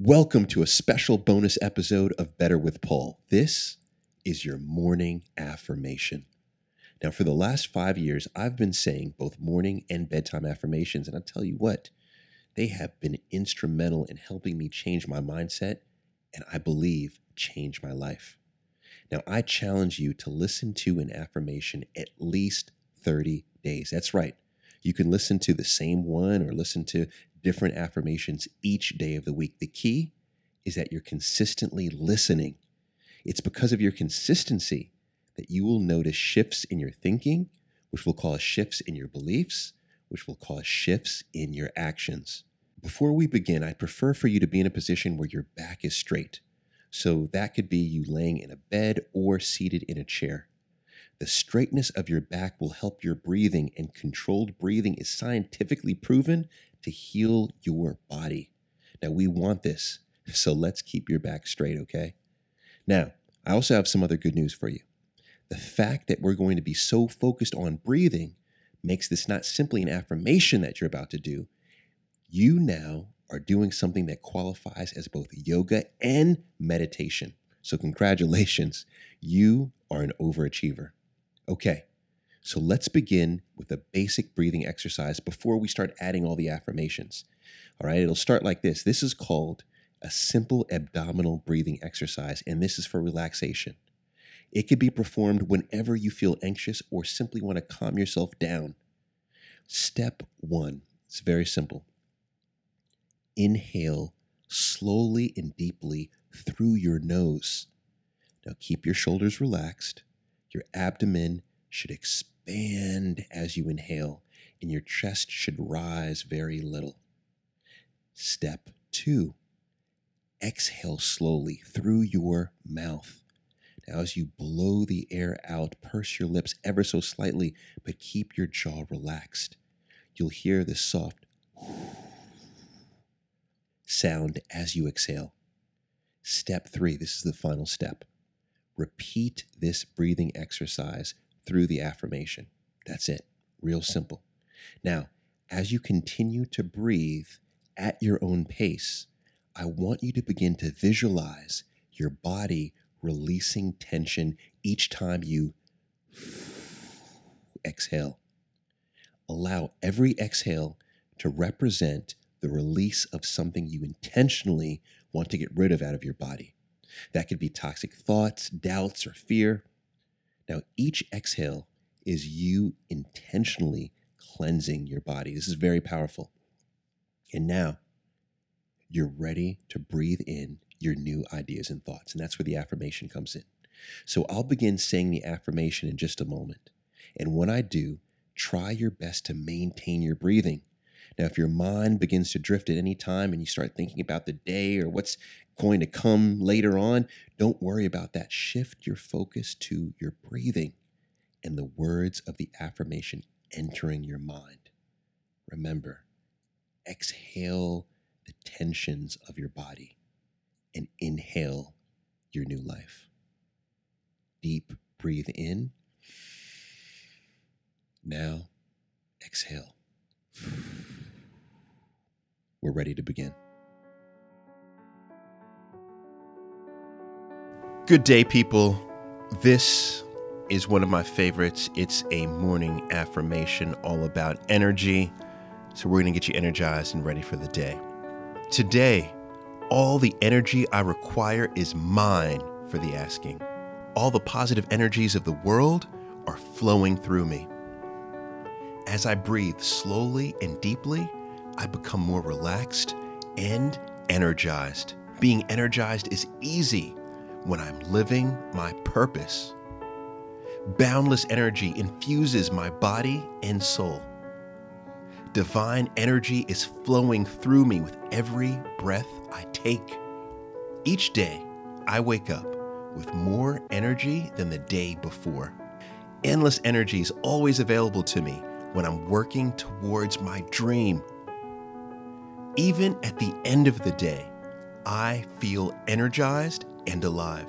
Welcome to a special bonus episode of Better with Paul. This is your morning affirmation. Now, for the last five years, I've been saying both morning and bedtime affirmations, and I'll tell you what, they have been instrumental in helping me change my mindset and I believe change my life. Now, I challenge you to listen to an affirmation at least 30 days. That's right. You can listen to the same one or listen to different affirmations each day of the week. The key is that you're consistently listening. It's because of your consistency that you will notice shifts in your thinking, which will cause shifts in your beliefs, which will cause shifts in your actions. Before we begin, I prefer for you to be in a position where your back is straight. So that could be you laying in a bed or seated in a chair. The straightness of your back will help your breathing, and controlled breathing is scientifically proven to heal your body. Now, we want this, so let's keep your back straight, okay? Now, I also have some other good news for you. The fact that we're going to be so focused on breathing makes this not simply an affirmation that you're about to do. You now are doing something that qualifies as both yoga and meditation. So, congratulations, you are an overachiever. Okay, so let's begin with a basic breathing exercise before we start adding all the affirmations. All right, it'll start like this. This is called a simple abdominal breathing exercise, and this is for relaxation. It can be performed whenever you feel anxious or simply want to calm yourself down. Step one it's very simple. Inhale slowly and deeply through your nose. Now keep your shoulders relaxed. Your abdomen should expand as you inhale, and your chest should rise very little. Step two, exhale slowly through your mouth. Now, as you blow the air out, purse your lips ever so slightly, but keep your jaw relaxed. You'll hear this soft sound as you exhale. Step three, this is the final step. Repeat this breathing exercise through the affirmation. That's it. Real simple. Now, as you continue to breathe at your own pace, I want you to begin to visualize your body releasing tension each time you exhale. Allow every exhale to represent the release of something you intentionally want to get rid of out of your body. That could be toxic thoughts, doubts, or fear. Now, each exhale is you intentionally cleansing your body. This is very powerful. And now you're ready to breathe in your new ideas and thoughts. And that's where the affirmation comes in. So I'll begin saying the affirmation in just a moment. And when I do, try your best to maintain your breathing. Now, if your mind begins to drift at any time and you start thinking about the day or what's going to come later on, don't worry about that. Shift your focus to your breathing and the words of the affirmation entering your mind. Remember, exhale the tensions of your body and inhale your new life. Deep breathe in. Now exhale. We're ready to begin. Good day, people. This is one of my favorites. It's a morning affirmation all about energy. So, we're going to get you energized and ready for the day. Today, all the energy I require is mine for the asking. All the positive energies of the world are flowing through me. As I breathe slowly and deeply, I become more relaxed and energized. Being energized is easy when I'm living my purpose. Boundless energy infuses my body and soul. Divine energy is flowing through me with every breath I take. Each day, I wake up with more energy than the day before. Endless energy is always available to me when I'm working towards my dream. Even at the end of the day, I feel energized and alive.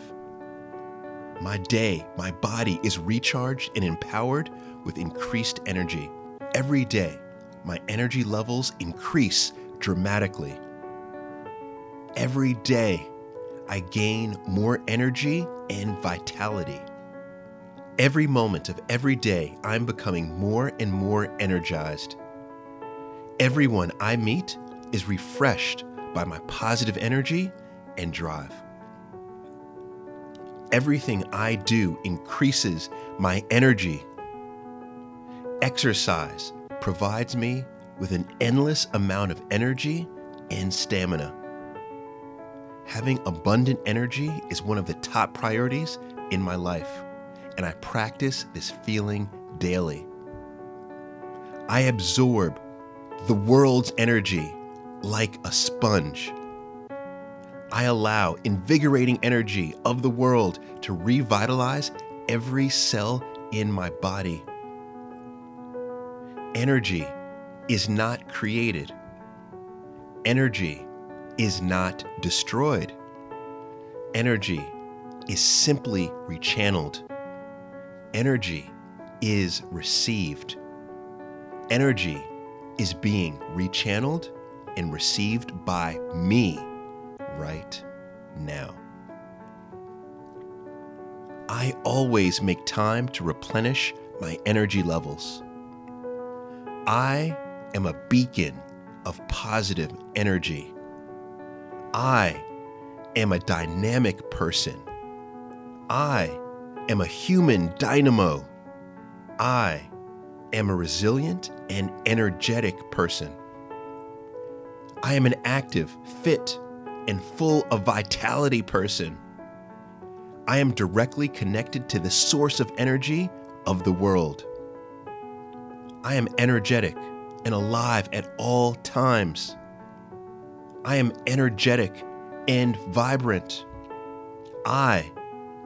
My day, my body is recharged and empowered with increased energy. Every day, my energy levels increase dramatically. every day, I gain more energy and vitality. Every moment of every day, I'm becoming more and more energized. Everyone I meet is refreshed by my positive energy and drive. Everything I do increases my energy. Exercise provides me with an endless amount of energy and stamina. Having abundant energy is one of the top priorities in my life, and I practice this feeling daily. I absorb the world's energy like a sponge. I allow invigorating energy of the world to revitalize every cell in my body. Energy is not created. Energy is not destroyed. Energy is simply rechanneled. Energy is received. Energy is being rechanneled and received by me right now. I always make time to replenish my energy levels. I am a beacon of positive energy. I am a dynamic person. I am a human dynamo. I am a resilient and energetic person. I am an active, fit, and full of vitality person. I am directly connected to the source of energy of the world. I am energetic and alive at all times. I am energetic and vibrant. I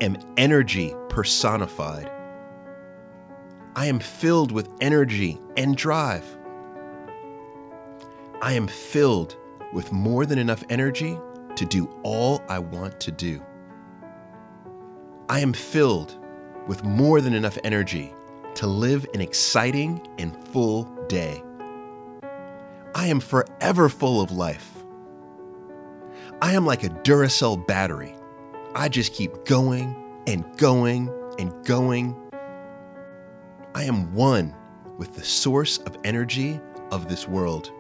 am energy personified. I am filled with energy and drive. I am filled with more than enough energy to do all I want to do. I am filled with more than enough energy to live an exciting and full day. I am forever full of life. I am like a Duracell battery. I just keep going and going and going. I am one with the source of energy of this world.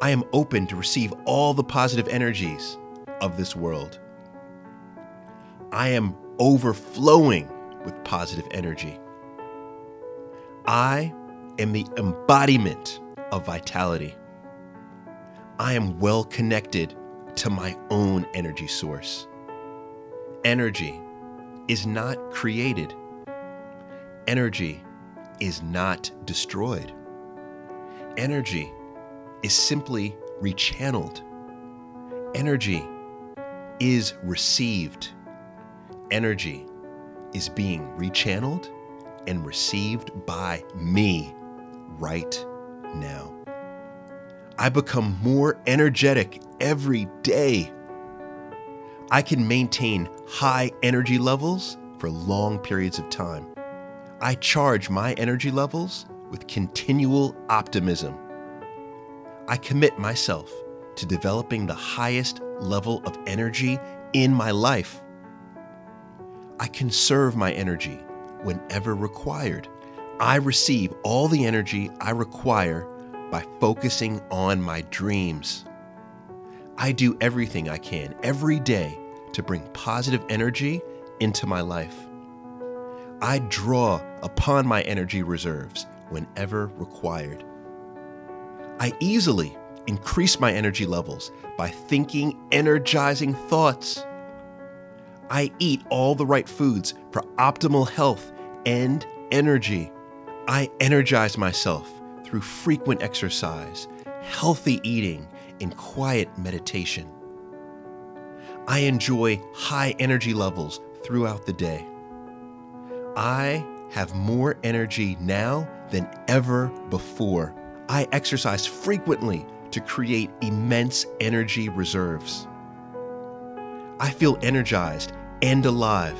I am open to receive all the positive energies of this world. I am overflowing with positive energy. I am the embodiment of vitality. I am well connected to my own energy source. Energy is not created, energy is not destroyed. Energy is simply rechanneled. Energy is received. Energy is being rechanneled and received by me right now. I become more energetic every day. I can maintain high energy levels for long periods of time. I charge my energy levels with continual optimism. I commit myself to developing the highest level of energy in my life. I conserve my energy whenever required. I receive all the energy I require by focusing on my dreams. I do everything I can every day to bring positive energy into my life. I draw upon my energy reserves whenever required. I easily increase my energy levels by thinking energizing thoughts. I eat all the right foods for optimal health and energy. I energize myself through frequent exercise, healthy eating, and quiet meditation. I enjoy high energy levels throughout the day. I have more energy now than ever before. I exercise frequently to create immense energy reserves. I feel energized and alive.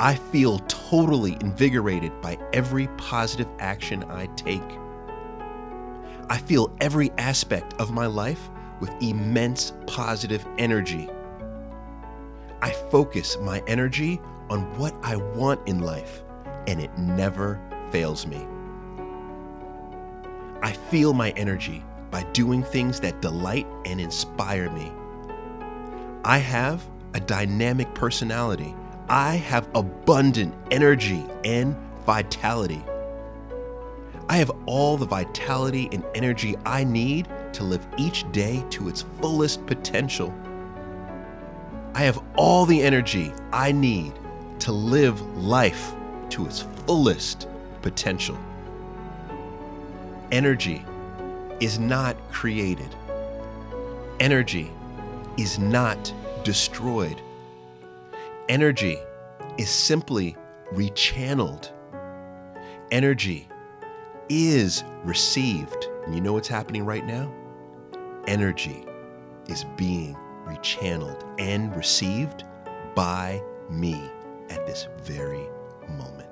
I feel totally invigorated by every positive action I take. I feel every aspect of my life with immense positive energy. I focus my energy on what I want in life, and it never fails me. I feel my energy by doing things that delight and inspire me. I have a dynamic personality. I have abundant energy and vitality. I have all the vitality and energy I need to live each day to its fullest potential. I have all the energy I need to live life to its fullest potential. Energy is not created, energy is not destroyed. Energy is simply rechanneled. Energy is received. And you know what's happening right now? Energy is being rechanneled and received by me at this very moment.